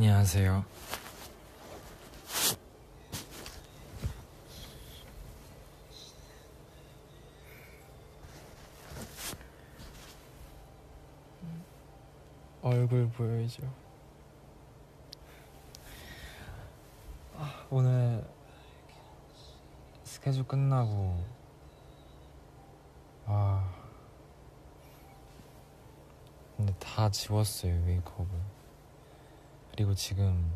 안녕하세요. 얼굴 보여줘. 아, 오늘 스케줄 끝나고 아 근데 다 지웠어요 메이크업을 그리고 지금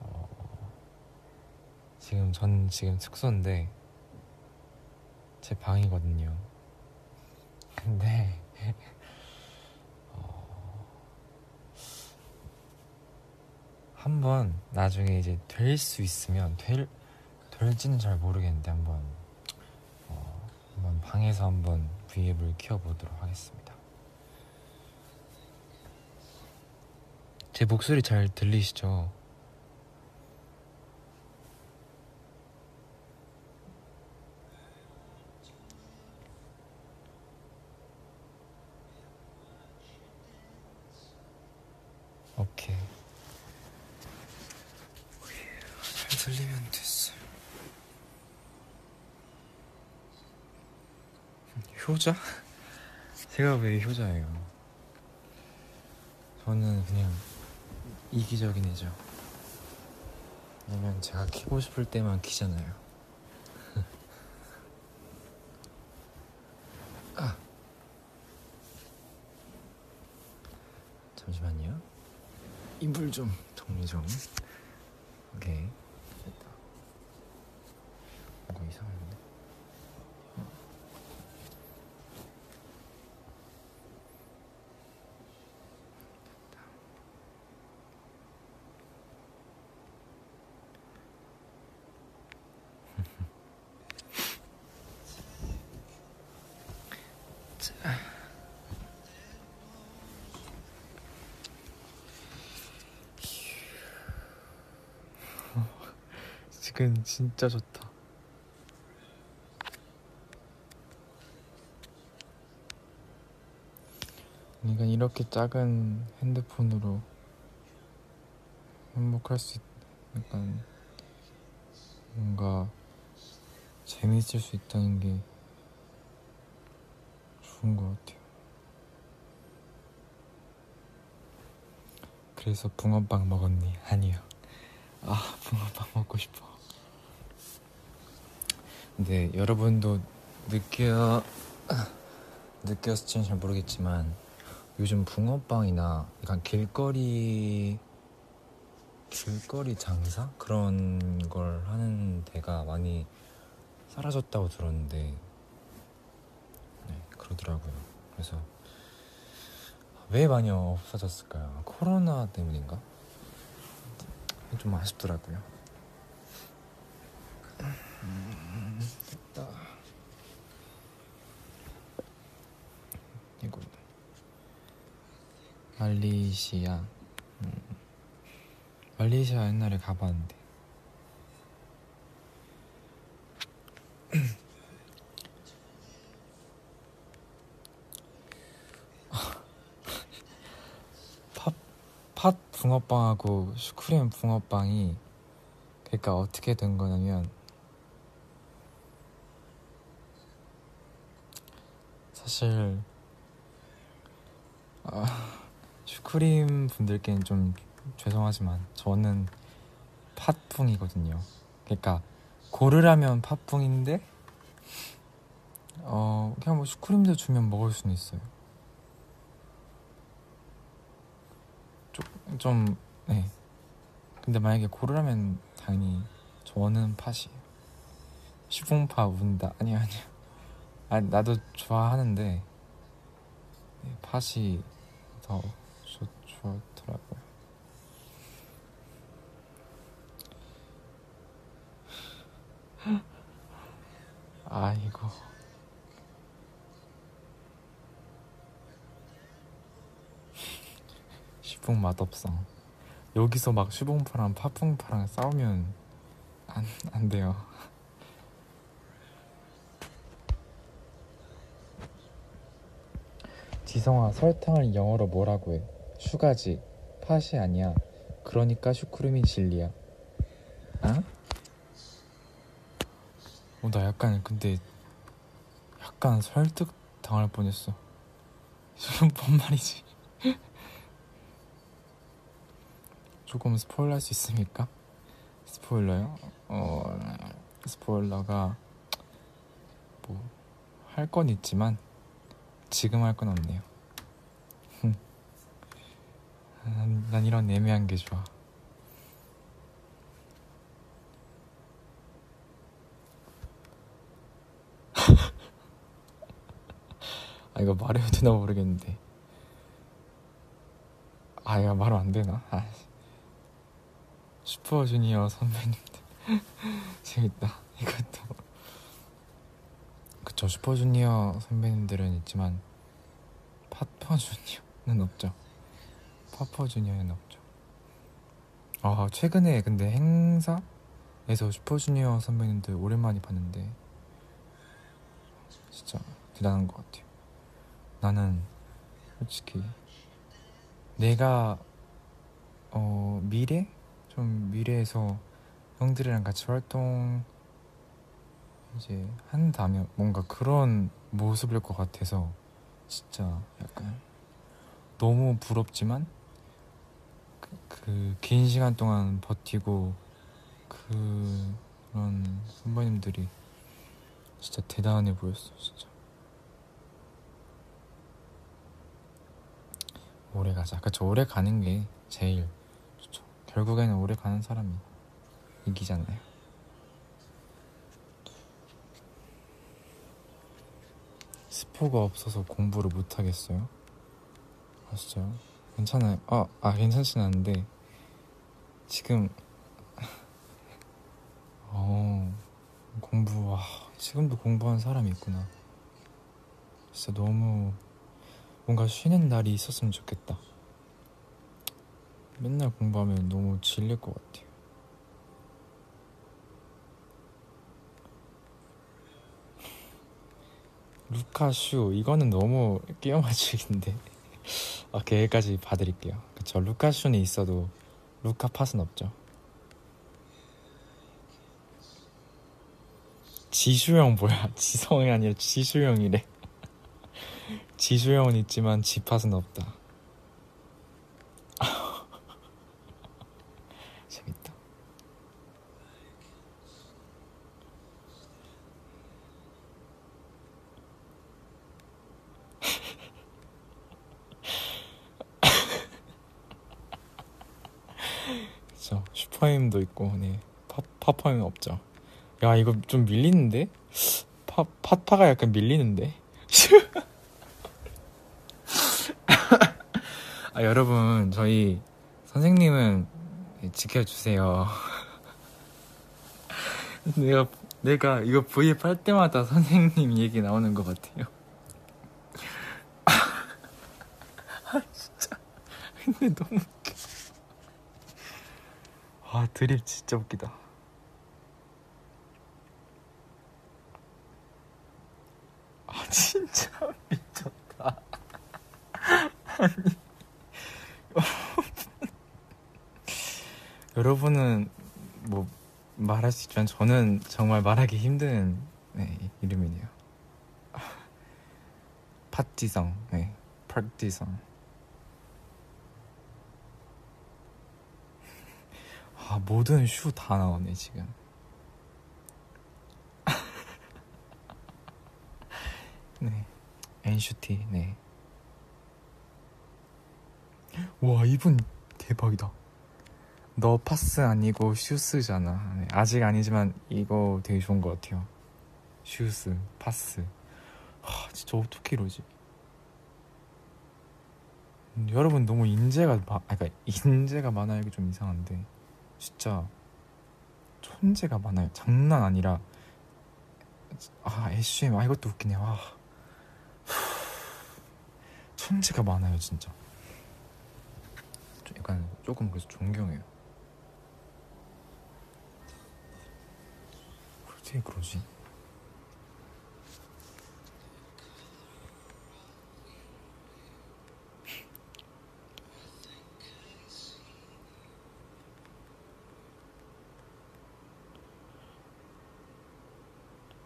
어, 지금 전 지금 숙소인데 제 방이거든요 근데 어, 한번 나중에 이제 될 수 있으면 될 될지는 잘 모르겠는데 한번 어, 한번 방에서 한번 브이앱을 키워보도록 하겠습니다. 제 목소리 잘 들리시죠? 오케이. 잘 들리면 됐어. 효자? 제가 왜 효자예요? 저는 그냥 이기적인 애죠. 왜냐면 제가 키고 싶을 때만 키잖아요. 아. 잠시만요. 이불 좀 정리 좀. 오케이. 지금 진짜 좋다. 그러니까 이렇게 작은 핸드폰으로 행복할 수 있, 약간 뭔가 재밌을 수 있다는 게 좋은 것 같아요. 그래서 붕어빵 먹었니? 아니요. 아, 붕어빵 먹고 싶어. 근데 여러분도 느껴 느꼈을지는 잘 모르겠지만 요즘 붕어빵이나 약간 길거리 길거리 장사 그런 걸 하는 데가 많이 사라졌다고 들었는데 네, 그러더라고요. 그래서 왜 많이 없어졌을까요? 코로나 때문인가? 좀 아쉽더라고요. 음, 됐다. 이거 말리시아. 음. 말리시아 옛날에 가봤는데. 팥, 팥 붕어빵하고 슈크림 붕어빵이 그러니까 어떻게 된 거냐면 사실 아, 슈크림 분들께는 좀 죄송하지만 저는 팥붕이거든요. 그러니까 고르라면 팥붕인데 어 그냥 뭐 슈크림도 주면 먹을 수는 있어요. 좀, 좀 네. 근데 만약에 고르라면 당연히 저는 팥이에요. 슈붕파 운다 아니요 아니요. 아 나도 좋아하는데 네, 팥이 더 좋, 좋더라고요. 아이고. 슈붕 맛없어. 여기서 막 슈붕파랑 팥붕파랑 싸우면 안, 안 돼요. 지성아, 설탕을 영어로 뭐라고 해? 슈가지, 팥이 아니야. 그러니까 슈크림이 진리야. 아? 어, 나 약간 근데 약간 설득 당할 뻔했어. 지금 뭔 말이지? 조금 스포일러 할 수 있습니까? 스포일러요? 어, 스포일러가 뭐 할 건 있지만 지금 할 건 없네요. 난, 난 이런 애매한 게 좋아. 아 이거 말해도 되나 모르겠는데. 아 이거 말은 안 되나? 아. 슈퍼주니어 선배님들 재밌다. 이것도 그쵸 슈퍼주니어 선배님들은 있지만 파퍼주니어는 없죠. 파퍼주니어는 없죠. 아 최근에 근데 행사에서 슈퍼주니어 선배님들 오랜만에 봤는데 진짜 대단한 것 같아요. 나는 솔직히 내가 어 미래 좀 미래에서 형들이랑 같이 활동 이제 한다면 뭔가 그런 모습일 것 같아서 진짜 약간 너무 부럽지만 그긴 그 시간 동안 버티고 그런 선배님들이 진짜 대단해 보였어 진짜. 오래 가자. 그쵸 오래 가는 게 제일 좋죠. 결국에는 오래 가는 사람이 이기잖아요 스포가 없어서 공부를 못 하겠어요? 아 진짜요? 괜찮아요. 아, 아 괜찮진 않은데 지금 어 공부 와 지금도 공부하는 사람이 있구나. 진짜 너무 뭔가 쉬는 날이 있었으면 좋겠다. 맨날 공부하면 너무 질릴 것 같아요 루카슈 이거는 너무 끼워 맞추기인데. 아, 여기까지 봐드릴게요. 그쵸 루카슈는 있어도 루카팟은 없죠. 지수형 뭐야? 지성이 아니라 지수형이래. 지수형은 있지만 지팟은 없다 그쵸 슈퍼힘도 있고 네 파, 파파는 없죠. 야 이거 좀 밀리는데? 파, 파파가 약간 밀리는데? 아 여러분 저희 선생님은 지켜주세요. 내가 내가 이거 브이앱 할 때마다 선생님 얘기 나오는 것 같아요. 아 진짜. 근데 너무 웃겨. 아 드립 진짜 웃기다 아 진짜 미쳤다 아니 여러분은 뭐 말할 수 있지만 저는 정말 말하기 힘든 네, 이름이네요. 팥지성 네 팥지성. 아 모든 슈 다 나오네 지금. 네 엔슈티 네. 와 이분 대박이다 너 파스 아니고 슈스잖아. 네, 아직 아니지만 이거 되게 좋은 것 같아요. 슈스 파스. 하 진짜 어떻게 이러지. 음, 여러분 너무 인재가 마, 아 그러니까 인재가 많아요. 이게 좀 이상한데. 진짜 천재가 많아요. 장난 아니라. 아 SCM 아 이것도 웃기네. 와. 천재가 많아요 진짜. 약간 조금 그래서 존경해요 어떻게 그러지?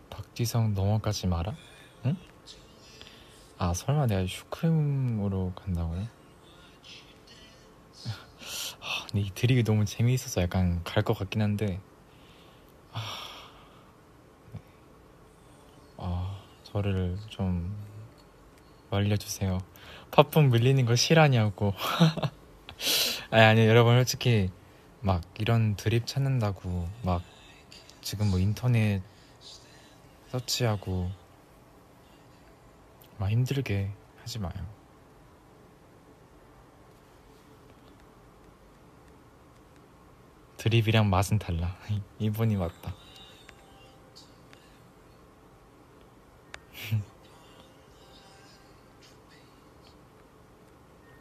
박지성 넘어가지 마라? 응? 아 설마 내가 슈크림으로 간다고요? 아, 근데 이 드립이 너무 재미있어서 약간 갈 것 같긴 한데 저를 좀 말려주세요 팝품 밀리는 거 실하냐고 아니 아니 여러분 솔직히 막 이런 드립 찾는다고 막 지금 뭐 인터넷 서치하고 막 힘들게 하지 마요. 드립이랑 맛은 달라. 이분이 맞다.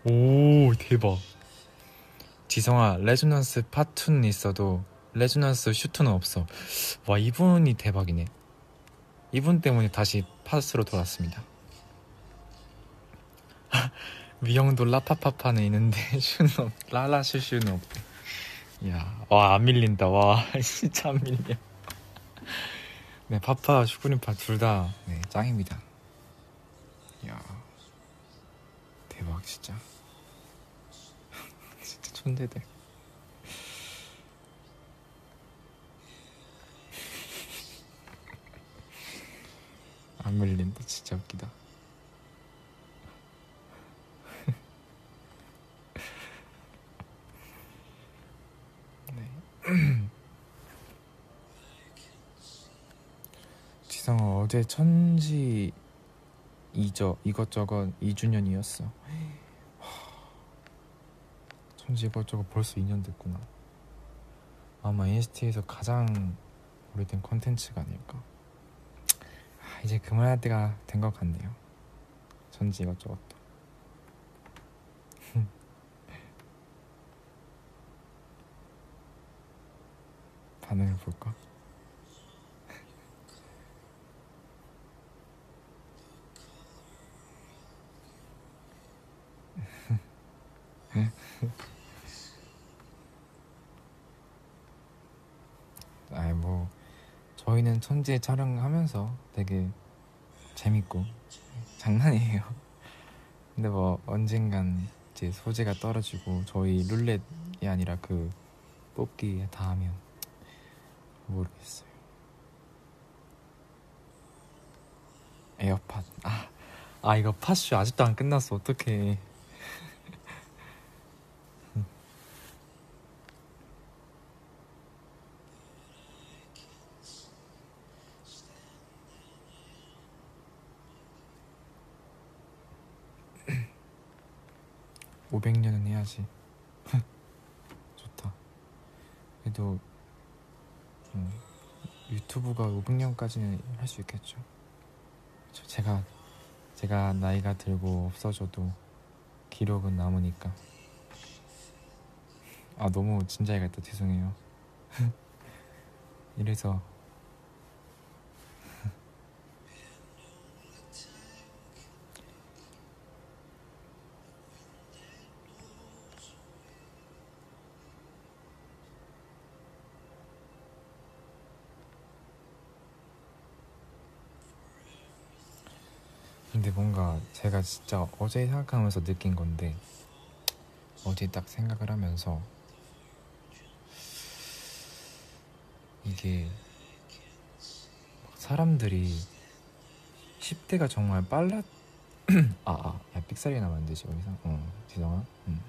오 대박. 지성아 레조넌스 파투는 있어도 레조넌스 슈트는 없어. 와 이분이 대박이네. 이분 때문에 다시 파스로 돌았습니다. 미영도 라파파파는 있는데 슈는 없, 라라슈슈는 없대. 야, 와 안 밀린다. 와 진짜 안 밀려. 네, 파파 슈크림파 둘다 네, 짱입니다. 야, 대박 진짜. 촌대들. 안 밀린다. 진짜 웃기다. 지성아 어제 천지 이저 이것저것 2주년이었어. 천지 이것저것 벌써 2년 됐구나. 아마 NCT에서 가장 오래된 컨텐츠가 아닐까. 아, 이제 그만할 때가 된 것 같네요. 천지 이것저것도. 반응을 볼까? 아이 뭐 저희는 천재 촬영하면서 되게 재밌고 장난이에요. 근데 뭐 언젠간 이제 소재가 떨어지고 저희 룰렛이 아니라 그 뽑기 다 하면 모르겠어요. 에어팟 아, 아 이거 팟쇼 아직도 안 끝났어 어떡해 5학년까지는 할 수 있겠죠. 제가 제가 나이가 들고 없어져도 기록은 남으니까. 아 너무 진지하게 했다 죄송해요. 이래서 제가 진짜 어제 생각하면서 느낀 건데 어제 딱 생각을 하면서 이게 사람들이 10대가 정말 빨랐 아, 아, 야, 삑사리 나면 안 되지, 여기서. 어, 지성아. 음.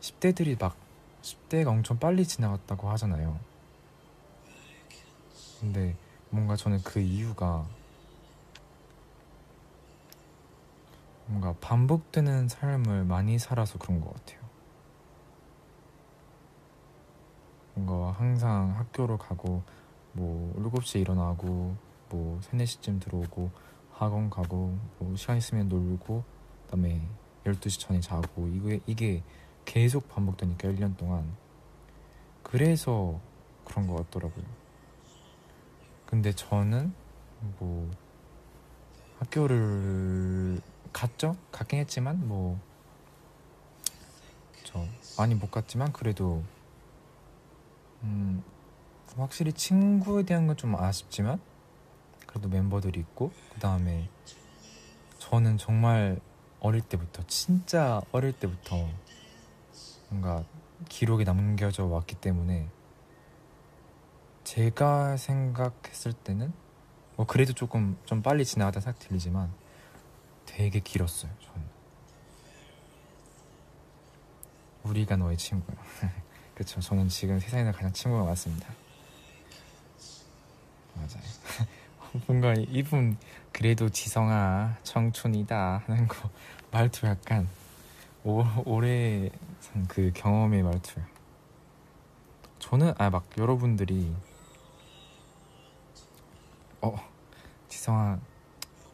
10대들이 막, 10대가 엄청 빨리 지나갔다고 하잖아요. 근데 뭔가 저는 그 이유가 뭔가 반복되는 삶을 많이 살아서 그런 것 같아요. 뭔가 항상 학교로 가고 뭐 7시에 일어나고 뭐 3, 4시쯤 들어오고 학원 가고 뭐 시간 있으면 놀고 그다음에 12시 전에 자고 이게 이게 계속 반복되니까 1년 동안 그래서 그런 것 같더라고요. 근데 저는 뭐 학교를 갔죠. 갔긴 했지만 뭐 저 많이 못 갔지만 그래도 음 확실히 친구에 대한 건 좀 아쉽지만 저도 멤버들이 있고 그 다음에 저는 정말 어릴 때부터 진짜 어릴 때부터 뭔가 기록이 남겨져 왔기 때문에 제가 생각했을 때는 뭐 그래도 조금 좀 빨리 지나가다 생각 들리지만 되게 길었어요 저는. 우리가 너의 친구야. 그쵸 저는 지금 세상에서 가장 친구가 맞습니다. 맞아요. 뭔가 이분 그래도 지성아 청춘이다 하는 거 말투 약간 오, 오래 산 그 경험의 말투야 저는 아 막 여러분들이 어 지성아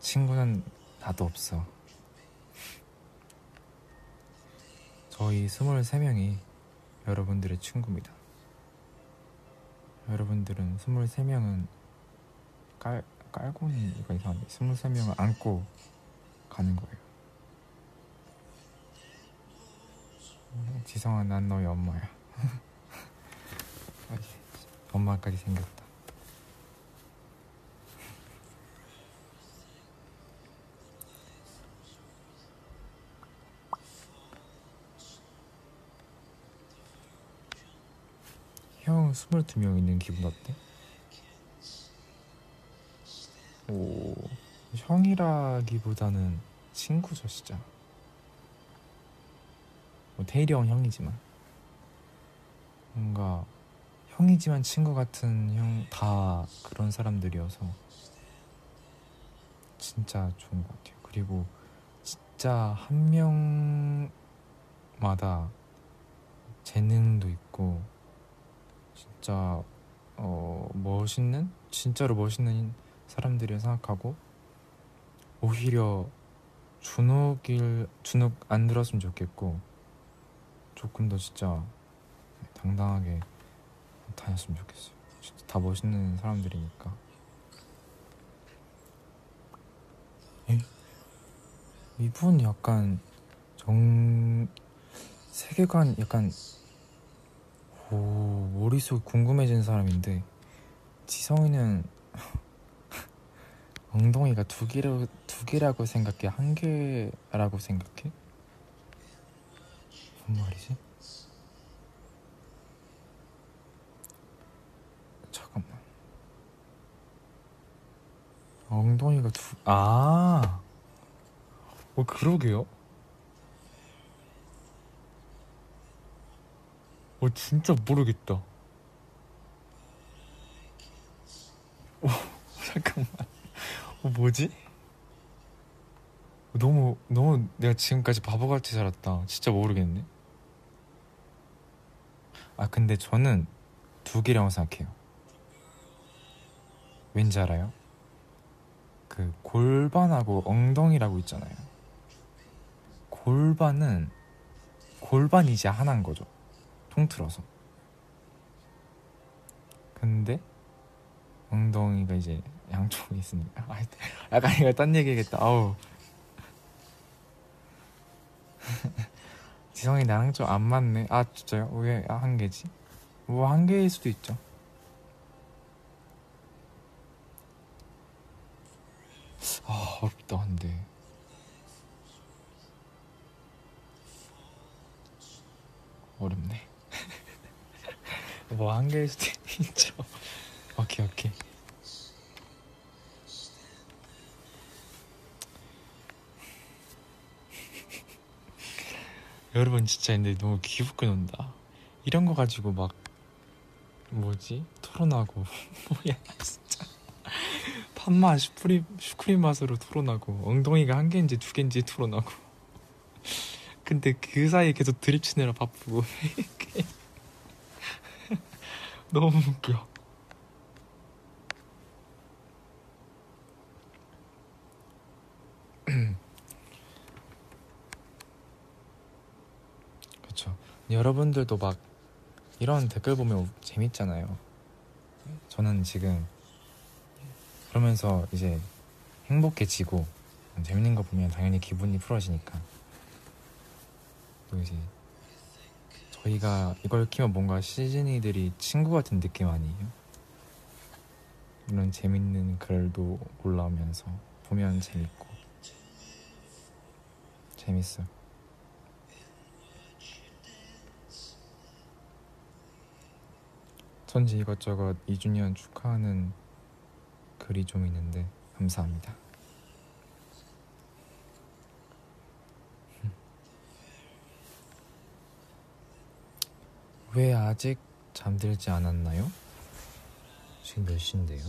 친구는 나도 없어. 저희 23명이 여러분들의 친구입니다. 여러분들은 23명은 깔, 깔고는 이거 이상한데 23명을 안고 가는 거예요. 지성아 난 너의 엄마야. 엄마까지 생겼다 형 22명 있는 기분 어때? 오, 형이라기보다는 친구죠, 진짜. 뭐 태일이 형 형이지만 뭔가 형이지만 친구 같은 형 다 그런 사람들이어서 진짜 좋은 것 같아요. 그리고 진짜 한 명마다 재능도 있고 진짜 어 멋있는 진짜로 멋있는 사람들이 생각하고 오히려 주눅일 주눅 안 들었으면 좋겠고 조금 더 진짜 당당하게 다녔으면 좋겠어요. 진짜 다 멋있는 사람들이니까. 에? 이분 약간 정 세계관 약간 오 머릿속 궁금해진 사람인데 지성이는 엉덩이가 두 개로 두 개라고 생각해 한 개라고 생각해? 무슨 말이지? 잠깐만 엉덩이가 두 아, 어 그러게요. 어 진짜 모르겠다. 어 잠깐만. 어 뭐지? 너무 너무 내가 지금까지 바보같이 살았다. 진짜 모르겠네. 아 근데 저는 두 개라고 생각해요. 왠지 알아요? 그 골반하고 엉덩이라고 있잖아요. 골반은 골반이 이제 하나인 거죠. 통틀어서. 근데 엉덩이가 이제 양쪽에 있으니까. 아, 약간 이거 딴 얘기겠다. 아우. 지성이 나랑 좀 안 맞네. 아 진짜요? 왜 한 개지? 뭐 한 개일 수도 있죠. 아 어렵다 근데. 어렵네. 뭐 한 개일 수도 있죠. 오케이 오케이. 여러분 진짜 근데 너무 기웃겨 논다. 이런 거 가지고 막 뭐지? 토론하고 뭐야 진짜. 팥맛 슈크림 슈크림 맛으로 토론하고 엉덩이가 한 개인지 두 개인지 토론하고. 근데 그 사이에 계속 드립 치느라 바쁘고 너무 웃겨. 그쵸. 여러분들도 막 이런 댓글 보면 재밌잖아요. 저는 지금 그러면서 이제 행복해지고 재밌는 거 보면 당연히 기분이 풀어지니까. 또 이제 저희가 이걸 키면 뭔가 시즈니들이 친구 같은 느낌 아니에요? 이런 재밌는 글도 올라오면서 보면 재밌고 재밌어. 천지 이것저것 2주년 축하하는 글이 좀 있는데 감사합니다. 왜 아직 잠들지 않았나요? 지금 몇 시인데요?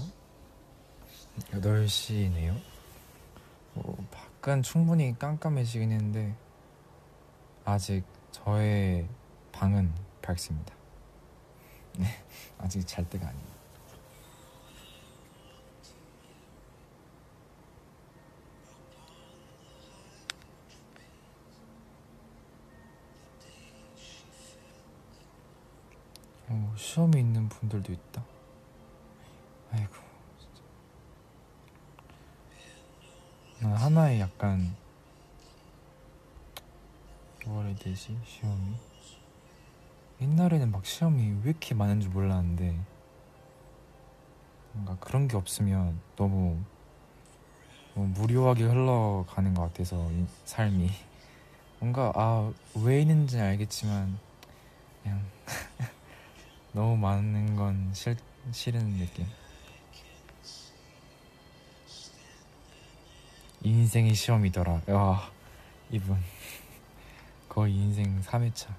8시네요. 뭐, 밖은 충분히 깜깜해지긴 했는데 아직 저의 방은 밝습니다. 네, 아직 잘 때가 아니에요. 어, 시험이 있는 분들도 있다. 아이고, 진짜. 난 하나의 약간 뭐라 해야 되지? 시험이 옛날에는 막 시험이 왜 이렇게 많은 줄 몰랐는데 뭔가 그런 게 없으면 너무 너무 무료하게 흘러가는 것 같아서 이 삶이 뭔가 아 왜 있는지 알겠지만 그냥 너무 많은 건 싫, 싫은 느낌. 인생이 시험이더라. 야 이분. 거의 인생 3회차.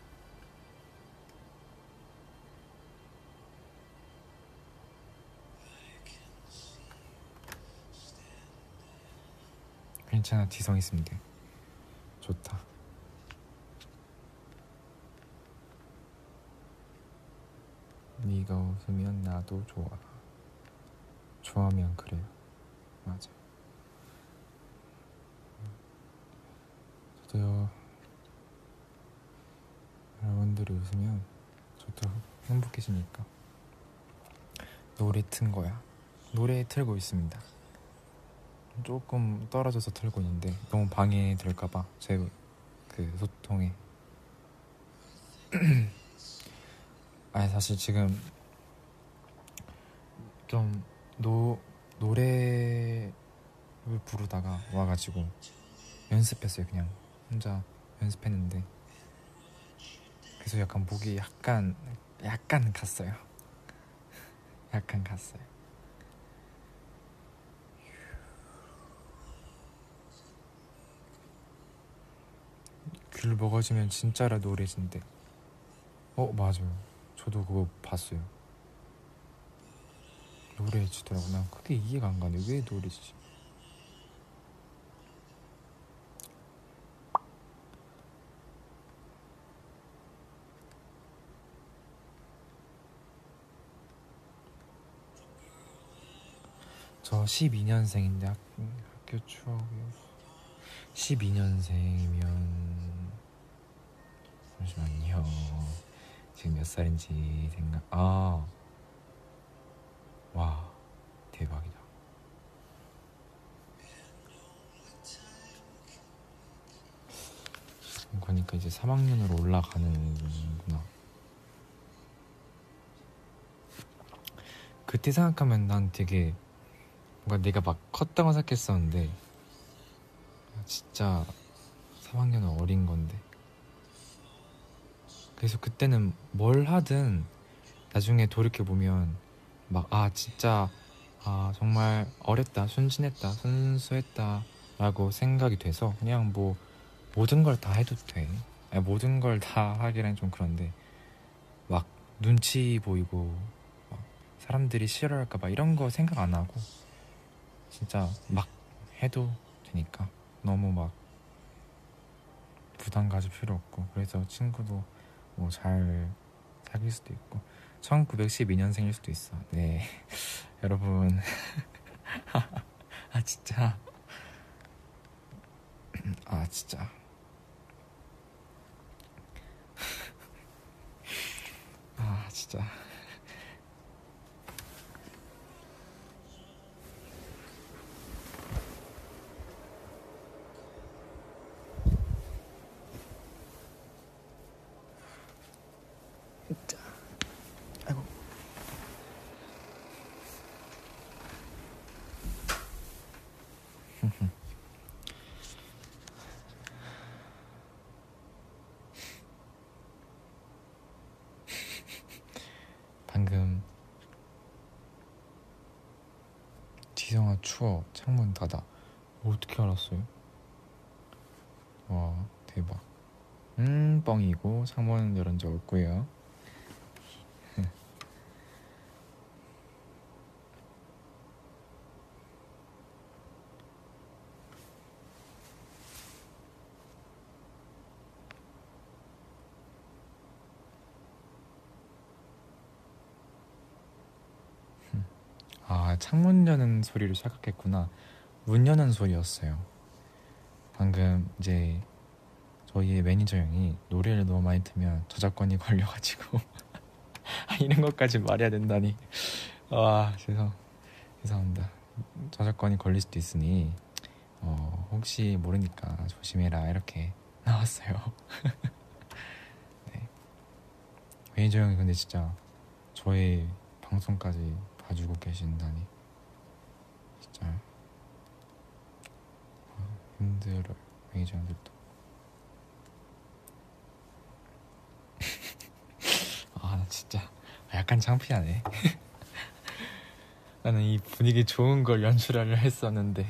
괜찮아 뒤성 있으면 돼. 좋다 네가 웃으면 나도 좋아. 좋아하면 그래요 맞아. 저도요. 여러분들이 웃으면 저도 행복해지니까. 노래 튼 거야. 노래 틀고 있습니다. 조금 떨어져서 틀고 있는데 너무 방해될까봐 제 그 소통에 아니 사실 지금 좀 노, 노래를 부르다가 와가지고 연습했어요 그냥. 혼자 연습했는데. 그래서 약간 목이 약간 약간 갔어요. 약간 갔어요. 귤 먹어지면 진짜라 노래진대. 어 맞아요 저도 그거 봤어요. 노래 지더라고. 난 그게 이해가 안 가네. 왜 노래지지 저 12년생인데 학, 학교 추억이 12년생이면 잠시만요 지금 몇 살인지 생각 아. 와 대박이다. 그러니까 이제 3학년으로 올라가는구나. 그때 생각하면 난 되게 뭔가 내가 막 컸다고 생각했었는데 진짜 3학년은 어린 건데 그래서 그때는 뭘 하든 나중에 돌이켜 보면 막 아 진짜 아 정말 어렸다 순진했다 순수했다 라고 생각이 돼서 그냥 뭐 모든 걸 다 해도 돼. 모든 걸 다 하기란 좀 그런데 막 눈치 보이고 막 사람들이 싫어할까 봐 이런 거 생각 안 하고 진짜 막 해도 되니까 너무 막 부담 가질 필요 없고 그래서 친구도 뭐 잘 사귈 수도 있고. 1912년생일 수도 있어. 네. 여러분. 아 진짜. 아 진짜. 아 진짜 진짜 아이고 방금 지성아 추워. 창문 닫아. 어떻게 알았어요? 와 대박. 음 뻥이고 창문 열은 적 없고요 아 창문 여는 소리를 착각했구나. 문 여는 소리였어요. 방금 이제 저희의 매니저 형이 노래를 너무 많이 틀면 저작권이 걸려가지고 아, 이런 것까지 말해야 된다니. 와 죄송 죄송합니다. 저작권이 걸릴 수도 있으니 어, 혹시 모르니까 조심해라. 이렇게 나왔어요. 네. 매니저 형이 근데 진짜 저의 방송까지 봐주고 계신다니 진짜 어, 힘들어요 매니저 형들도 아, 나 진짜 약간 창피하네. 나는 이 분위기 좋은 걸 연출하려 했었는데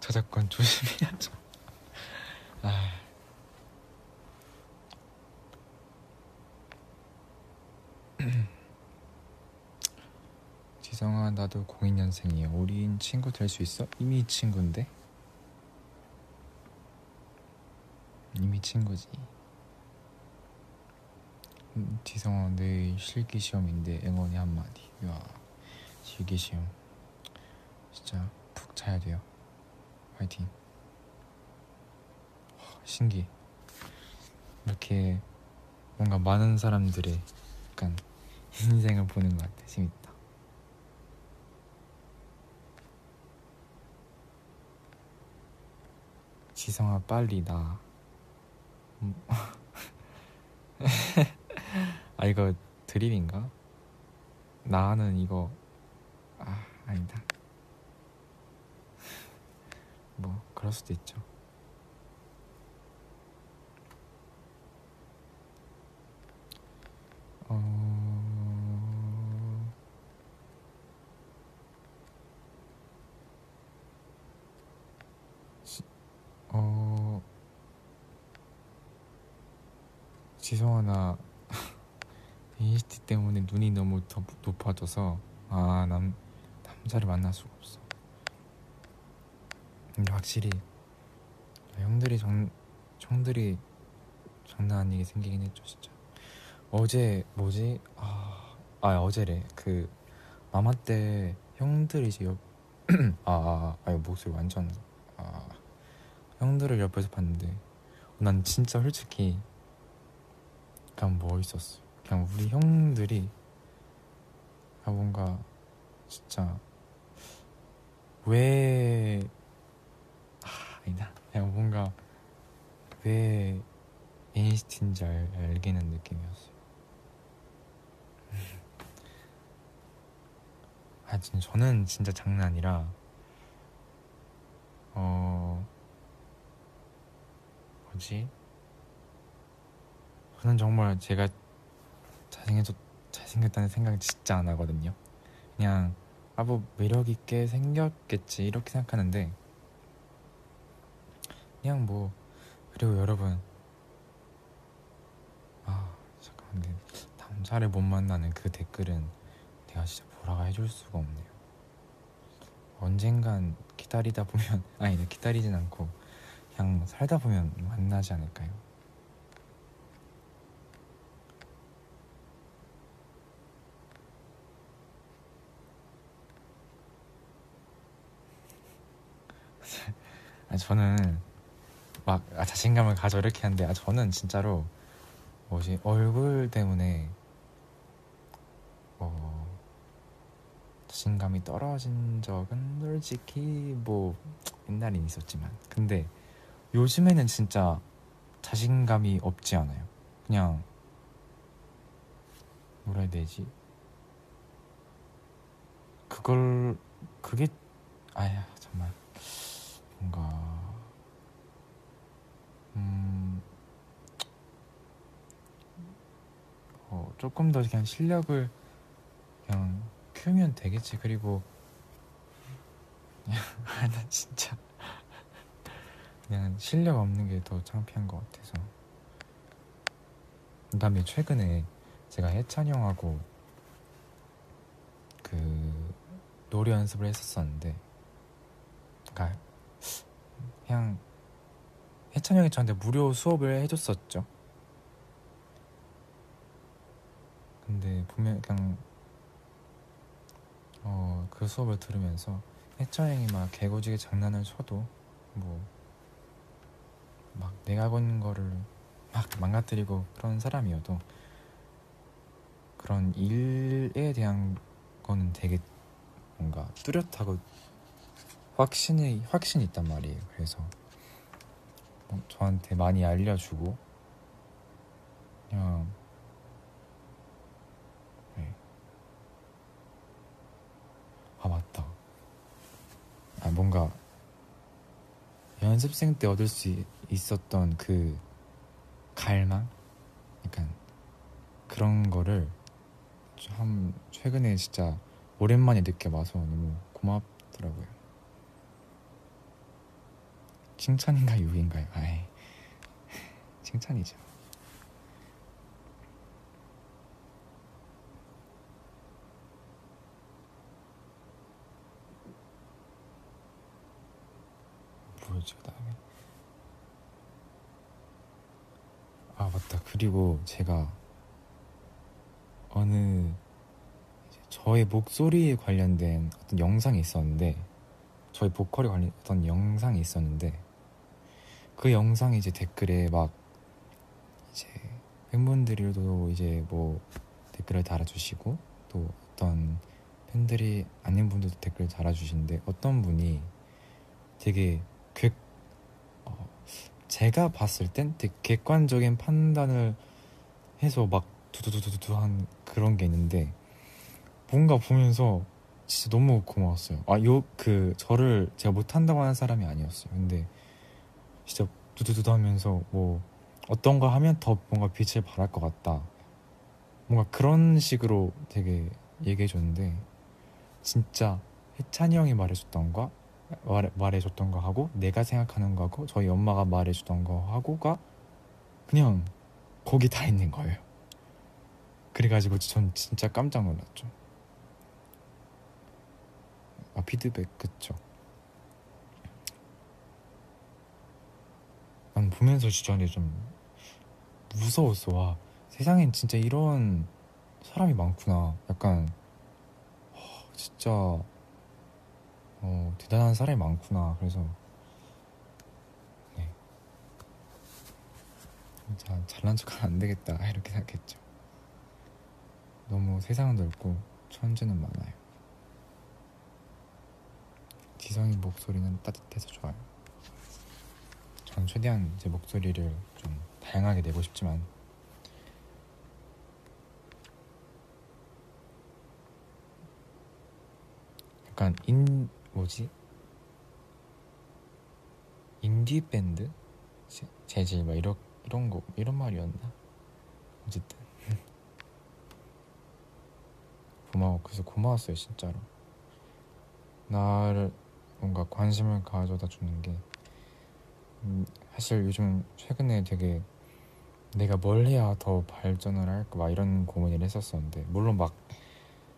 저작권 조심해야죠. 아. 지성아, 나도 02년생이야. 우린 친구 될 수 있어? 이미 친구인데? 이미 친구지. 음, 지성아 내일 실기 시험인데 응원이 한마디 야 실기 시험 진짜 푹 자야 돼요 화이팅 와, 신기 이렇게 뭔가 많은 사람들의 약간 인생을 보는 것 같아 재밌다 지성아 빨리 나 음. 아 이거 드립인가? 나는 이거 아 아니다 뭐 그럴 수도 있죠 어... 지성아 나 AST 때문에 눈이 너무 더 높아져서 아 남, 남자를 만날 수가 없어. 근데 확실히 형들이 정, 형들이 장난 아니게 생기긴 했죠 진짜. 어제 뭐지? 아, 아 어제래. 그 마마 때 형들이 이제 옆 아, 아, 아, 목소리 완전 아 형들을 옆에서 봤는데 난 진짜 솔직히 그냥 멋있었어 그냥 우리 형들이 아 뭔가 진짜 왜 아, 아니다. 그냥 뭔가 왜 NCT인지 알, 알게는 느낌이었어요. 아 진짜 저는 진짜 장난 아니라 어 뭐지 저는 정말 제가 잘생겨졌 잘생겼다는 생각이 진짜 안 하거든요. 그냥 아 뭐 매력 있게 생겼겠지 이렇게 생각하는데 그냥 뭐 그리고 여러분 아 잠깐 근데 남자를 못 만나는 그 댓글은 내가 진짜 뭐라고 해줄 수가 없네요. 언젠간 기다리다 보면 아니 기다리진 않고 그냥 살다 보면 만나지 않을까요? 아, 저는 막 아, 자신감을 가져 이렇게 하는데 아, 저는 진짜로 뭐지 얼굴 때문에 어, 자신감이 떨어진 적은 솔직히 뭐 옛날엔 있었지만 근데 요즘에는 진짜 자신감이 없지 않아요. 그냥 뭐라 해야 되지? 그걸 그게 아야 뭔가 음, 어, 조금 더 그냥 실력을 그냥 키우면 되겠지. 그리고 아, 나 진짜 그냥 실력 없는 게 더 창피한 것 같아서. 그다음에 최근에 제가 해찬 형하고 그 노래 연습을 했었었는데 그러니까 그냥 해찬 형이 저한테 무료 수업을 해줬었죠. 근데 보면 그냥 어, 그 수업을 들으면서 해찬 형이 막 개고지게 장난을 쳐도 뭐 막 내가 있는 거를 막 망가뜨리고 그런 사람이어도 그런 일에 대한 거는 되게 뭔가 뚜렷하고 확신이 확신이 있단 말이에요. 그래서 뭐 저한테 많이 알려주고 그냥 네. 아 맞다. 아 뭔가 연습생 때 얻을 수 있었던 그 갈망, 약간 그런 거를 참 최근에 진짜 오랜만에 느껴봐서 너무 고맙더라고요. 칭찬인가 유인가요? 아이 칭찬이죠. 뭐였지 그 다음에 아 맞다 그리고 제가 어느 저의 목소리에 관련된 어떤 영상이 있었는데 저희 보컬에 관련 어떤 영상이 있었는데 그 영상이 이제 댓글에 막 이제 팬분들도 이제 뭐 댓글을 달아주시고 또 어떤 팬들이 아닌 분들도 댓글을 달아주시는데 어떤 분이 되게 객 어, 제가 봤을 땐 되게 객관적인 판단을 해서 막 두두두두두 한 그런 게 있는데 뭔가 보면서 진짜 너무 고마웠어요. 아, 요, 그, 저를 제가 못한다고 하는 사람이 아니었어요. 근데 진짜 두두두두 하면서 뭐 어떤 걸 하면 더 뭔가 빛을 발할 것 같다. 뭔가 그런 식으로 되게 얘기해 줬는데 진짜 해찬이 형이 말해줬던 거 말해, 말해줬던 거 하고 내가 생각하는 거하고 저희 엄마가 말해줬던 거 하고가 그냥 거기 다 있는 거예요. 그래가지고 전 진짜 깜짝 놀랐죠. 아 피드백 그쵸. 난 보면서 진짜 근데 좀 무서웠어. 와 세상엔 진짜 이런 사람이 많구나. 약간 와, 진짜 어, 대단한 사람이 많구나. 그래서 네 진짜 잘난 척하면 안 되겠다 이렇게 생각했죠. 너무 세상은 넓고 천재는 많아요. 지성이 목소리는 따뜻해서 좋아요. 전 최대한 제 목소리를 좀 다양하게 내고 싶지만. 약간 인 뭐지? 인디 밴드? 재질 막 이런 이런 거 이런 말이었나? 어쨌든. 고마워. 그래서 고마웠어요 진짜로. 나를 뭔가 관심을 가져다 주는 게 음, 사실 요즘 최근에 되게 내가 뭘 해야 더 발전을 할까 막 이런 고민을 했었었는데 물론 막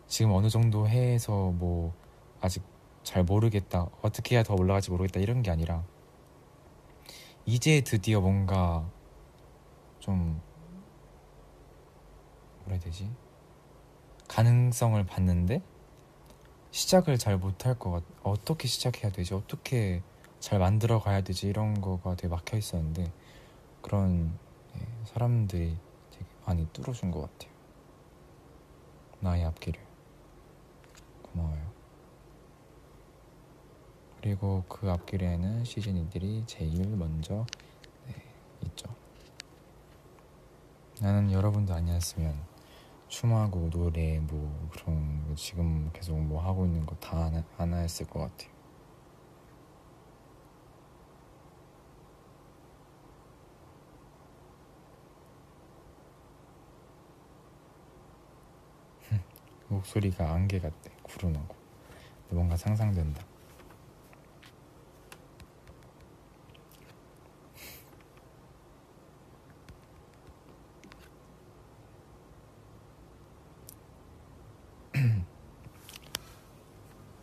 지금 어느 정도 해서 뭐 아직 잘 모르겠다 어떻게 해야 더 올라갈지 모르겠다 이런 게 아니라 이제 드디어 뭔가 좀 뭐라 해야 되지 가능성을 봤는데 시작을 잘 못할 것 같, 어떻게 시작해야 되지? 어떻게 잘 만들어 가야 되지? 이런 거가 되게 막혀 있었는데 그런 네, 사람들이 되게 많이 뚫어준 것 같아요. 나의 앞길을 고마워요. 그리고 그 앞길에는 시즌이들이 제일 먼저 네, 있죠. 나는 여러분도 아니었으면 춤하고 노래 뭐 그런 지금 계속 뭐 하고 있는 거 다 안 했을 것 같아요. 목소리가 안개 같대 구름하고. 뭔가 상상된다.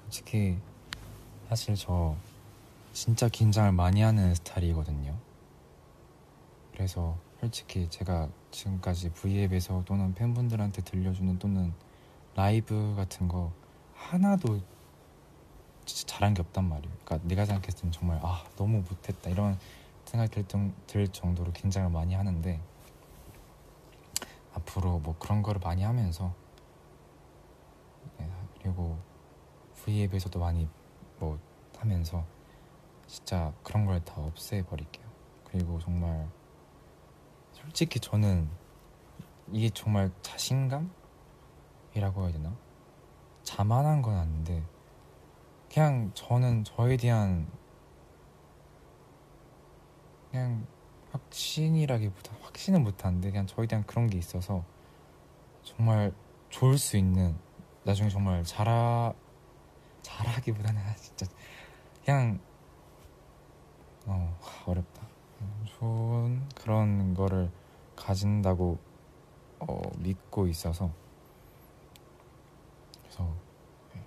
솔직히 사실 저 진짜 긴장을 많이 하는 스타일이거든요. 그래서 솔직히 제가 지금까지 V앱에서 또는 팬분들한테 들려주는 또는 라이브 같은 거 하나도 진짜 잘한 게 없단 말이에요. 그러니까 내가 생각했을 땐 정말 아 너무 못했다 이런 생각이 들, 들 정도로 긴장을 많이 하는데 앞으로 뭐 그런 거를 많이 하면서 네, 그리고 V앱에서도 많이 뭐 하면서 진짜 그런 걸 다 없애버릴게요. 그리고 정말 솔직히 저는 이게 정말 자신감 이라고 해야 되나? 자만한 건 아닌데 그냥 저는 저에 대한 그냥 확신이라기보다 확신은 못하는데 그냥 저에 대한 그런 게 있어서 정말 좋을 수 있는 나중에 정말 잘하 잘하기보다는 진짜 그냥 어 어렵다 좋은 그런 거를 가진다고 어, 믿고 있어서 그래서 네.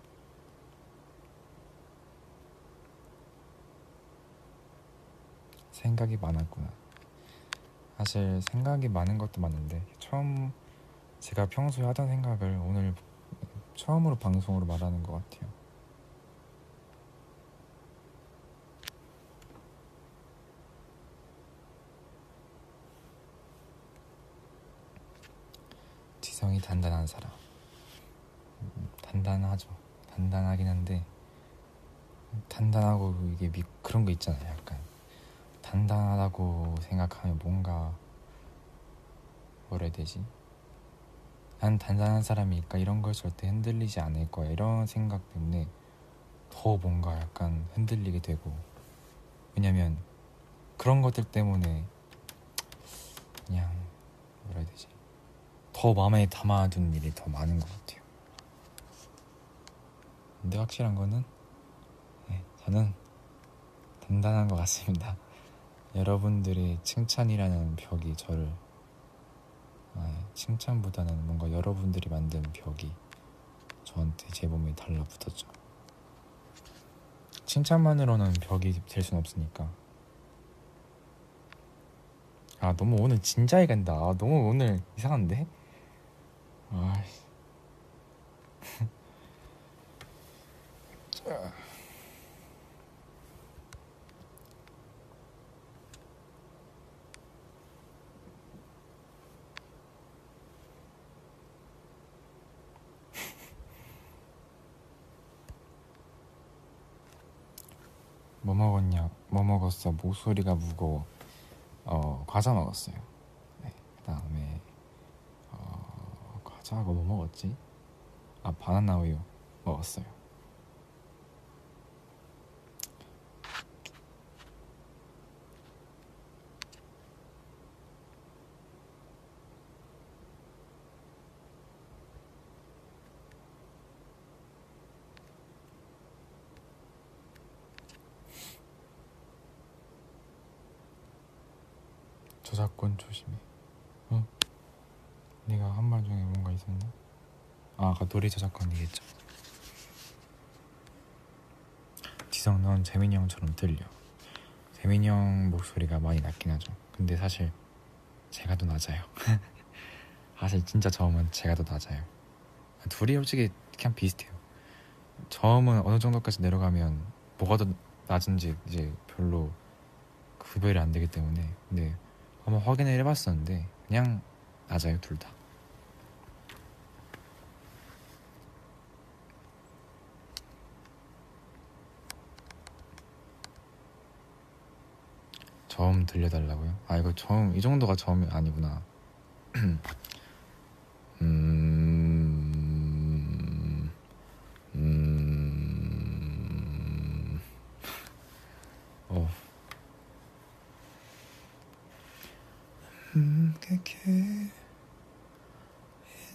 생각이 많았구나. 사실 생각이 많은 것도 많은데 처음 제가 평소에 하던 생각을 오늘 처음으로 방송으로 말하는 것 같아요. 지성이 단단한 사람. 음, 단단하죠. 단단하긴 한데 단단하고 이게 미, 그런 거 있잖아요. 약간 단단하다고 생각하면 뭔가 뭐라 해야 되지? 난 단단한 사람이니까 이런 걸 절대 흔들리지 않을 거야. 이런 생각 때문에 더 뭔가 약간 흔들리게 되고 왜냐면 그런 것들 때문에 그냥 뭐라 해야 되지? 더 마음에 담아둔 일이 더 많은 것 같아요. 근데 확실한 거는 네, 저는 단단한 것 같습니다. 여러분들의 칭찬이라는 벽이 저를 아, 칭찬보다는 뭔가 여러분들이 만든 벽이 저한테 제 몸에 달라붙었죠. 칭찬만으로는 벽이 될 순 없으니까. 아 너무 오늘 진지하게 간다. 아, 너무 오늘 이상한데? 아이씨. 뭐 먹었냐? 뭐 먹었어? 목소리가 무거워. 어 과자 먹었어요. 네, 그 다음에 어, 과자하고 뭐 먹었지? 아 바나나 우유 먹었어요. 저작권 조심해. 어? 네가 한 말 중에 뭔가 있었나? 아, 아까 노래 저작권 얘기했죠. 지성, 넌 재민이 형처럼 들려. 재민이 형 목소리가 많이 낮긴 하죠. 근데 사실 제가 더 낮아요. 사실 진짜 저음은 제가 더 낮아요. 둘이 솔직히 그냥 비슷해요. 저음은 어느 정도까지 내려가면 뭐가 더 낮은지 이제 별로 구별이 안 되기 때문에 근데 한번 확인을 해봤었는데 그냥 낮아요 둘 다. 저음 들려달라고요? 아 이거 저음 이 정도가 저음이 아니구나. 음, 음, 어. 음, 그게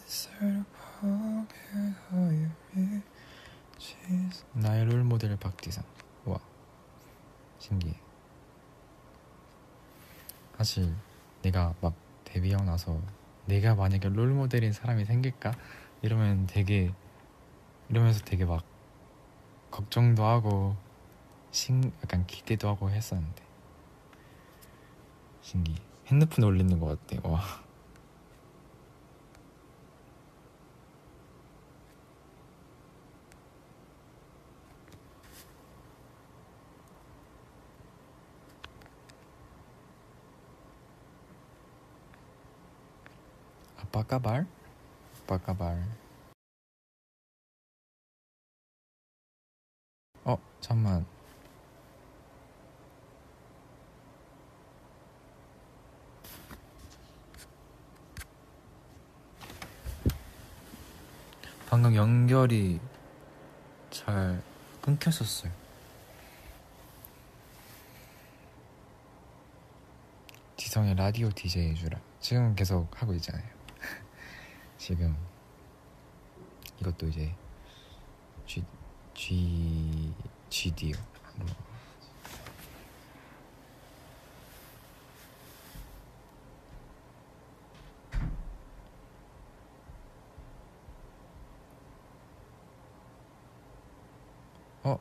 있을 거게 박지상 와 신기해 사실 내가 막 데뷔하고 나서 내가 만약에 롤모델인 사람이 생길까? 이러면 되게 이러면서 되게 막 걱정도 하고 신 약간 기대도 하고 했었는데. 신기. 핸드폰 올리는 것 같아. 와 아빠 까발 아빠 까발 어 잠만 방금 연결이 잘 끊겼었어요. 지성의 라디오 DJ 해주라. 지금 계속 하고 있잖아요. 지금 이것도 이제 G G GD요. 뭐. 어,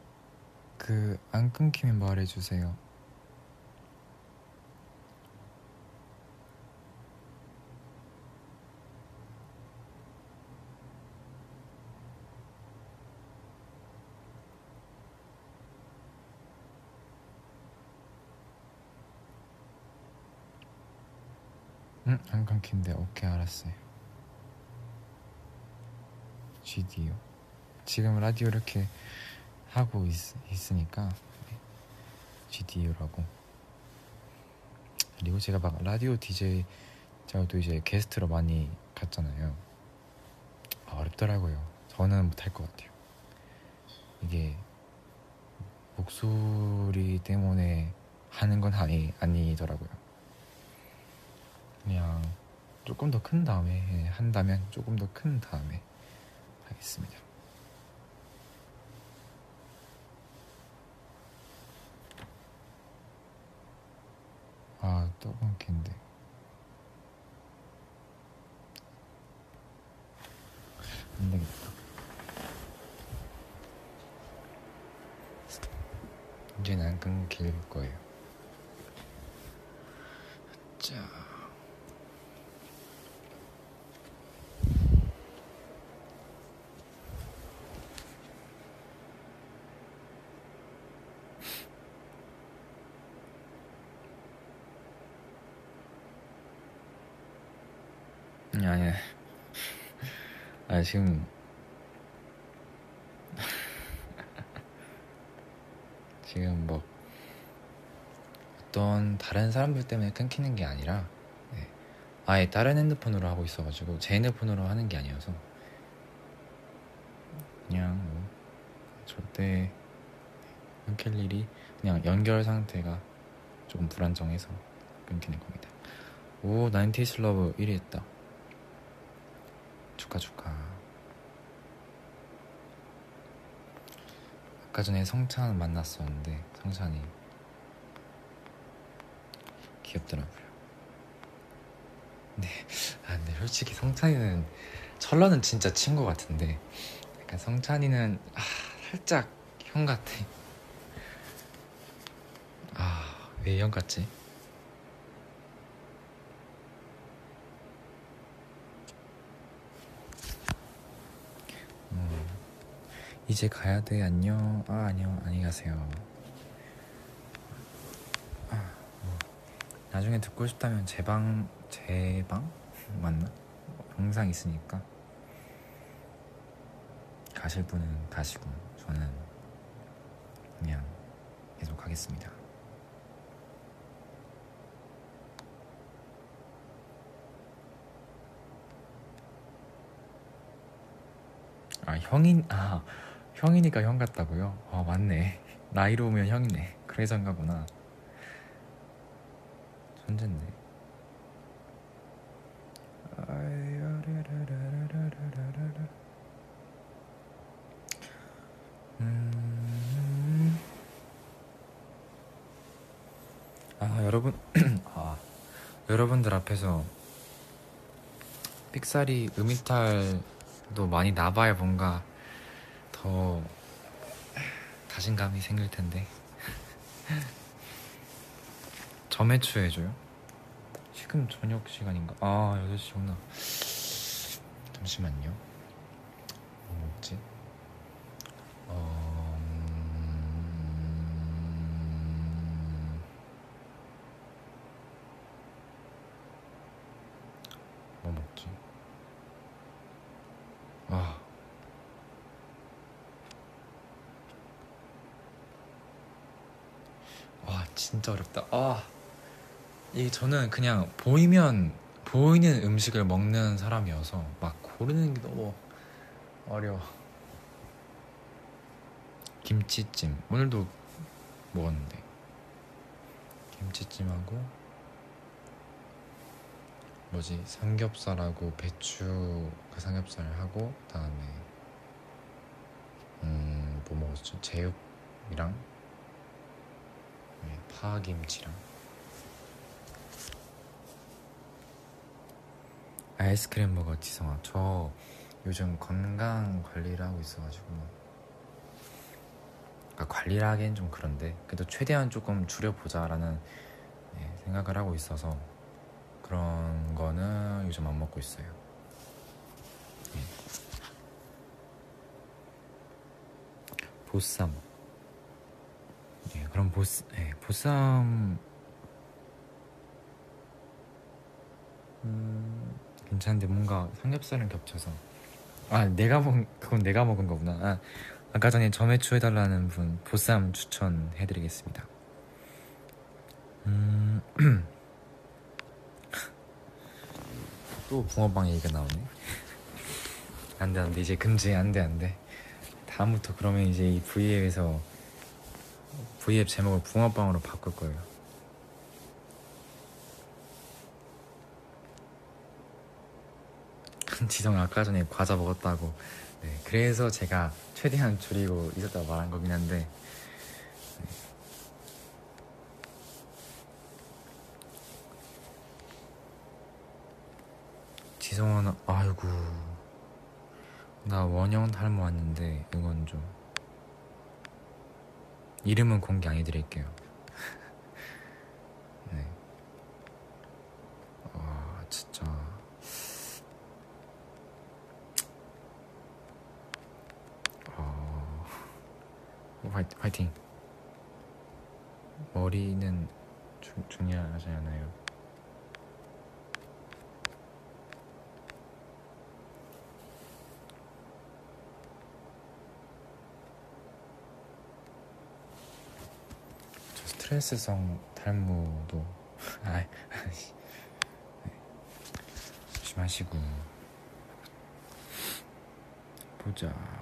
그 안 끊기면 말해주세요. 응, 안 끊긴데 오케이 알았어요. GD요. 지금 라디오 이렇게 하고 있, 있으니까 GD요라고. 그리고 제가 막 라디오 DJ 제가 또 이제 게스트로 많이 갔잖아요. 아, 어렵더라고요. 저는 못할 것 같아요. 이게 목소리 때문에 하는 건 아니 아니더라고요. 그냥 조금 더 큰 다음에 한다면 조금 더 큰 다음에 하겠습니다. 아, 또 끊긴데. 안 되겠다. 이제는 안 끊길 거예요. 자. 아니 아니 아 지금 지금 뭐 어떤 다른 사람들 때문에 끊기는 게 아니라 네. 아예 다른 핸드폰으로 하고 있어가지고 제 핸드폰으로 하는 게 아니어서 그냥 뭐 절대 끊길 일이 그냥 연결 상태가 조금 불안정해서 끊기는 겁니다. 오 90's Love 1위 했다. 축하 축하. 아까 전에 성찬 만났었는데 성찬이 귀엽더라고요. 네, 아 근데 솔직히 성찬이는 철러는 진짜 친구 같은데 약간 성찬이는 아, 살짝 형 같아. 아 왜 형 같지? 음, 이제 가야 돼. 안녕. 아 안녕. 안녕히 가세요. 아, 뭐, 나중에 듣고 싶다면 제방 제방? 맞나? 영상 있으니까. 가실 분은 가시고 저는 그냥 계속 하겠습니다. 아 형인 아 형이니까 형 같다고요? 아 맞네. 나이로 오면 형이네. 그래서인가 보나. 존재네. 음. 아 여러분 아 여러분들 앞에서 픽사리 음이탈도 많이 나봐야 뭔가 더 자신감이 생길 텐데 점액추 해줘요? 지금 저녁 시간인가? 아 8시구나 잠시만요 뭐 먹지? 어... 음, 뭐 먹지? 아 와 진짜 어렵다. 아 이게 저는 그냥 보이면 보이는 음식을 먹는 사람이어서 막 고르는 게 너무 어려워. 김치찜. 오늘도 먹었는데. 김치찜하고 뭐지? 삼겹살하고 배추 그 삼겹살을 하고 그다음에 음뭐 먹었죠? 제육이랑? 네, 파김치랑 아이스크림 먹어 지성아. 저 요즘 건강 관리를 하고 있어가지고. 그러니까 관리를 하기엔 좀 그런데 그래도 최대한 조금 줄여보자라는 네, 생각을 하고 있어서 그런 거는 요즘 안 먹고 있어요. 네. 보쌈. 네, 그럼 보스, 네, 보쌈. 음, 괜찮은데 뭔가 삼겹살은 겹쳐서. 아 내가 먹 그건 내가 먹은 거구나. 아, 아까 전에 점액추 해달라는 분 보쌈 추천해드리겠습니다. 음, 또 붕어빵 얘기가 나오네. 안돼 안돼. 이제 금지 안돼 안돼. 다음부터 그러면 이제 이 V앱에서 V앱 제목을 붕어빵으로 바꿀 거예요 지성 아까 전에 과자 먹었다고. 네, 그래서 제가 최대한 줄이고 있었다고 말한 거긴 한데 네. 지성아는 아이고 나 원형 탈모 왔는데 이건 좀. 이름은 공개 안 해드릴게요 네. 아 진짜 어... 화이, 화이팅. 머리는 주, 중요하지 않아요. 저 스트레스성 탈모도 아, 조심하시고. 보자.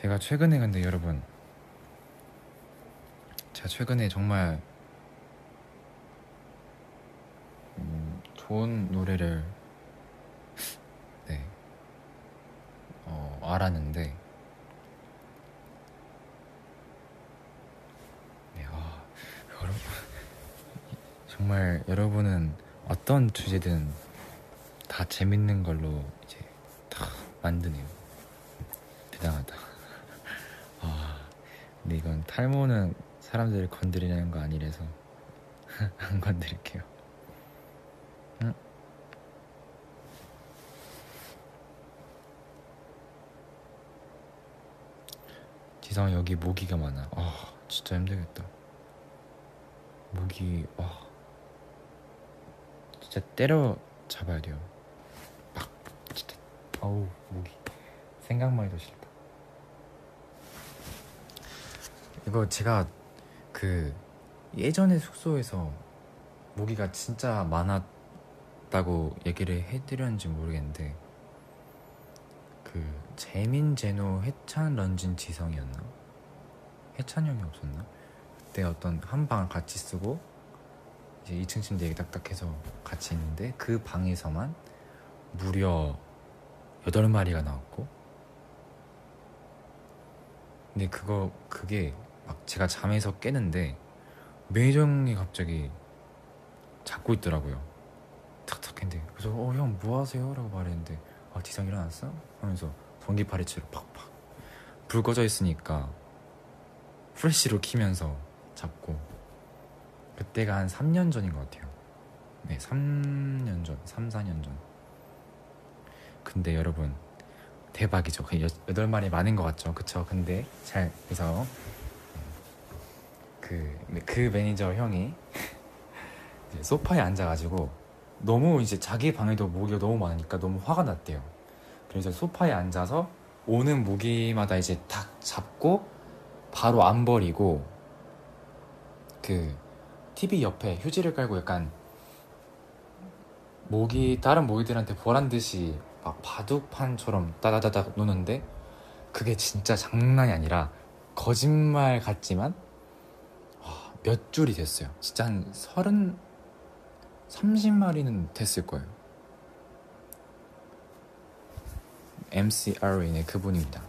제가 최근에 근데 여러분 제가 최근에 정말 음, 좋은 노래를 네 어, 알았는데 네, 아, 여러분 정말 여러분은 어떤 주제든 다 재밌는 걸로 이제 다 만드네요. 대단하다. 탈모는 사람들을 건드리는 거 아니라서 안 건드릴게요. 응? 지성 여기 모기가 많아. 아, 진짜 힘들겠다. 모기, 와. 진짜 때려 잡아야 돼요. 막, 진짜. 어우, 모기. 생각만 해도 싫다. 이거 제가 그 예전에 숙소에서 모기가 진짜 많았다고 얘기를 해드렸는지 모르겠는데 그 재민 제노 해찬 런쥔 지성이었나? 해찬 형이 없었나? 그때 어떤 한 방을 같이 쓰고 이제 2층 침대 얘기 딱딱해서 같이 있는데 그 방에서만 무려 8마리가 나왔고 근데 그거 그게 막 제가 잠에서 깨는데 형이 갑자기 잡고 있더라고요. 탁탁 했는데 그래서 어 형 뭐 하세요? 라고 말했는데 아 지성 일어났어? 하면서 전기 파리채로 팍팍 불 꺼져 있으니까 프레쉬로 키면서 잡고 그때가 한 3년 전인 것 같아요. 네, 3년 전, 3, 4년 전. 근데 여러분 대박이죠. 그 여덟 마리 많은 것 같죠. 그쵸? 근데 잘 그래서 그, 그 매니저 형이 소파에 앉아가지고 너무 이제 자기 방에도 모기가 너무 많으니까 너무 화가 났대요. 그래서 소파에 앉아서 오는 모기마다 이제 탁 잡고 바로 안 버리고 그 TV 옆에 휴지를 깔고 약간 모기 다른 모기들한테 보란 듯이 막 바둑판처럼 따다다닥 노는데 그게 진짜 장난이 아니라 거짓말 같지만 몇 줄이 됐어요. 진짜 한 서른 30마리는 됐을 거예요. MCR인의 그분입니다.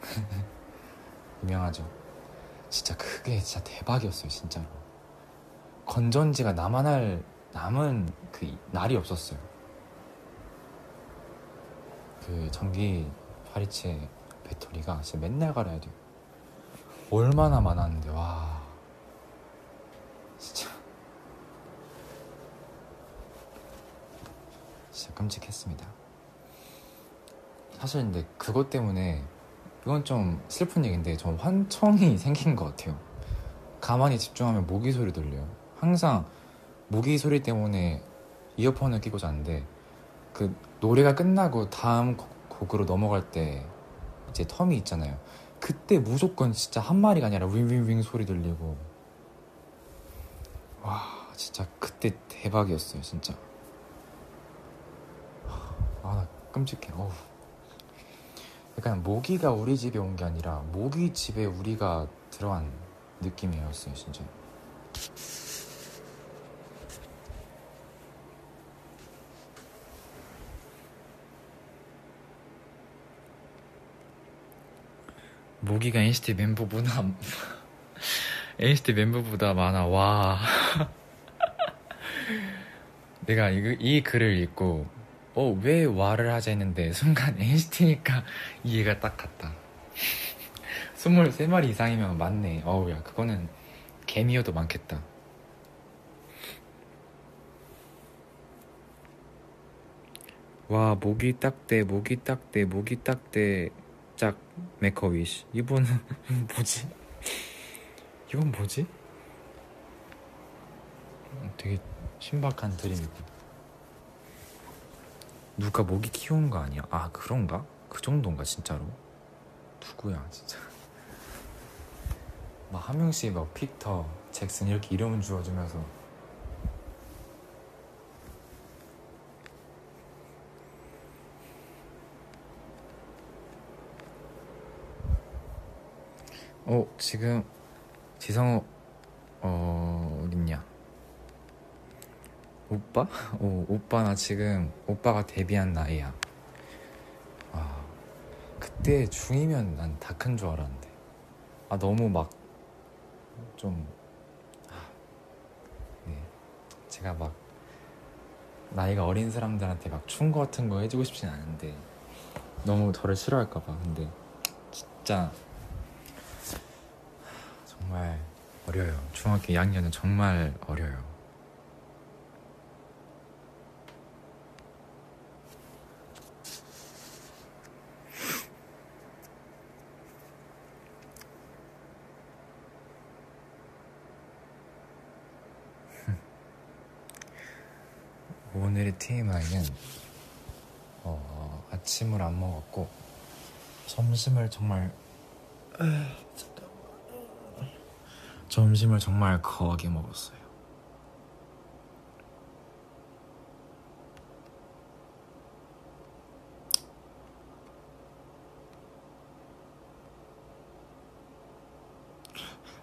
유명하죠. 진짜 그게 진짜 대박이었어요, 진짜로. 건전지가 할 남은 그 날이 없었어요. 그 전기 파리채 배터리가 진짜 맨날 갈아야 돼요. 얼마나 많았는데, 와. 진짜. 진짜 끔찍했습니다. 사실 근데 그것 때문에 이건 좀 슬픈 얘기인데 전 환청이 생긴 것 같아요. 가만히 집중하면 모기 소리 들려요. 항상 모기 소리 때문에 이어폰을 끼고 자는데 그 노래가 끝나고 다음 곡으로 넘어갈 때 이제 텀이 있잖아요. 그때 무조건 진짜 한 마리가 아니라 윙윙윙 소리 들리고 와 진짜 그때 대박이었어요 진짜. 아 나 끔찍해. 어우. 약간 모기가 우리 집에 온 게 아니라 모기 집에 우리가 들어간 느낌이었어요 진짜. 모기가 NCT 멤버보다 NCT 멤버보다 많아. 와. 내가 이, 이 글을 읽고 어 왜 와를 하자 했는데 순간 NCT니까 이해가 딱 갔다. 23마리 이상이면 맞네. 어우 야 그거는 개미여도 많겠다. 와 모기 딱대 모기 딱대 모기 딱대 짝 메커위시. 이분은 뭐지? 이건 뭐지? 되게 신박한 드림이고 누가 모기 키우는 거 아니야? 아 그런가? 그 정도인가 진짜로? 누구야 진짜 막 한 명씩 막 픽터, 잭슨 이렇게 이름을 주어주면서 어 지금 지성우 어 어딨냐 오빠? 어 오빠 나 지금 오빠가 데뷔한 나이야 아 그때 중이면 난 다 큰 줄 알았는데 아 너무 막좀 아, 네. 제가 막 나이가 어린 사람들한테 막 충고 같은 거 해주고 싶진 않은데 너무 저를 싫어할까봐 근데 진짜 정말 어려요. 중학교 2학년은 정말 어려요. 오늘의 TMI는 어, 아침을 안 먹었고 점심을 정말 점심을 정말 거하게 먹었어요.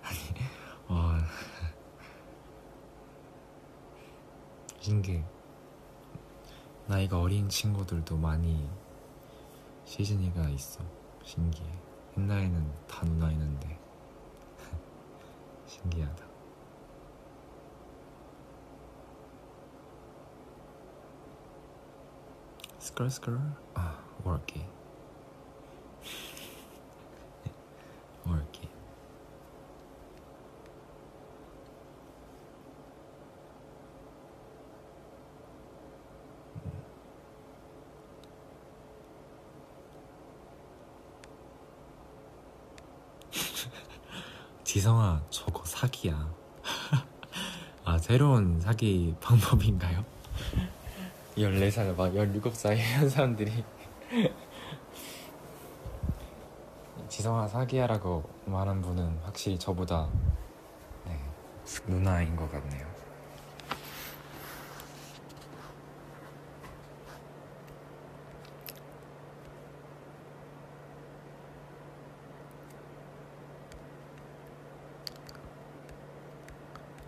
아니, 와. 신기해. 나이가 어린 친구들도 많이 시즌이가 있어. 신기해. 옛날에는 다 누나였는데. 신기하다. 스컬스컬 아, 워키. 사기야. 아 새로운 사기 방법인가요? 14살 막 17살 이런 사람들이. 지성아 사기야라고 말한 분은 확실히 저보다 네, 누나인 것 같네요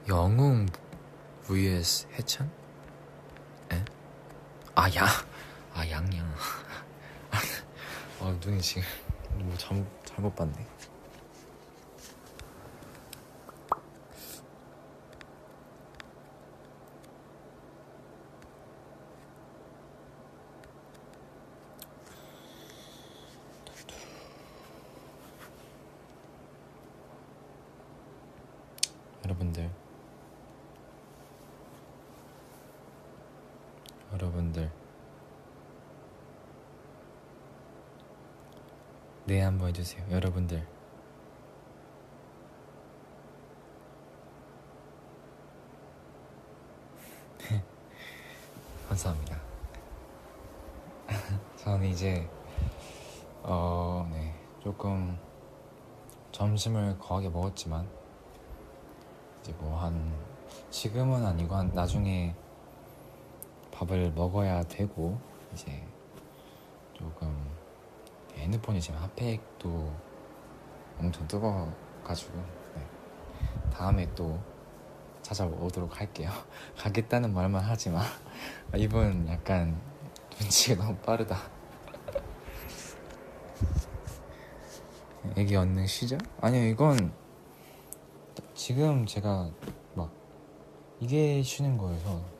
영웅 vs 해찬? 에? 아, 야. 아, 양양. 아, 눈이 지금 뭐 잘못, 잘못 봤네. 여러분들 여러분들 네 한번 해주세요. 여러분들. 감사합니다. 저는 이제 어 네 조금 점심을 거하게 먹었지만 이제 뭐 한 지금은 아니고 한 나중에 밥을 먹어야 되고 이제 조금 핸드폰이 지금 핫팩도 엄청 뜨거워가지고 네. 다음에 또 찾아오도록 할게요. 가겠다는 말만 하지만 이분 약간 눈치가 너무 빠르다. 애기 얻는 시절? 아니요 이건 지금 제가 막 이게 쉬는 거여서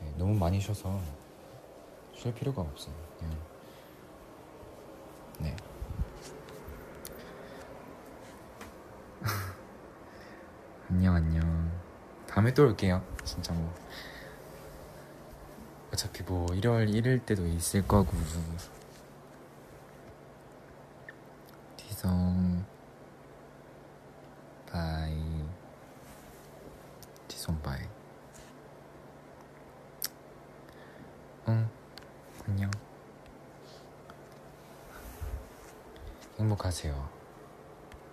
네, 너무 많이 쉬어서 쉴 필요가 없어요. 그냥 네. 안녕 안녕. 다음에 또 올게요. 진짜 뭐 어차피 뭐 1월 1일 때도 있을 거고. 디성 바이 디성 바이. 응 안녕. 행복 하세요.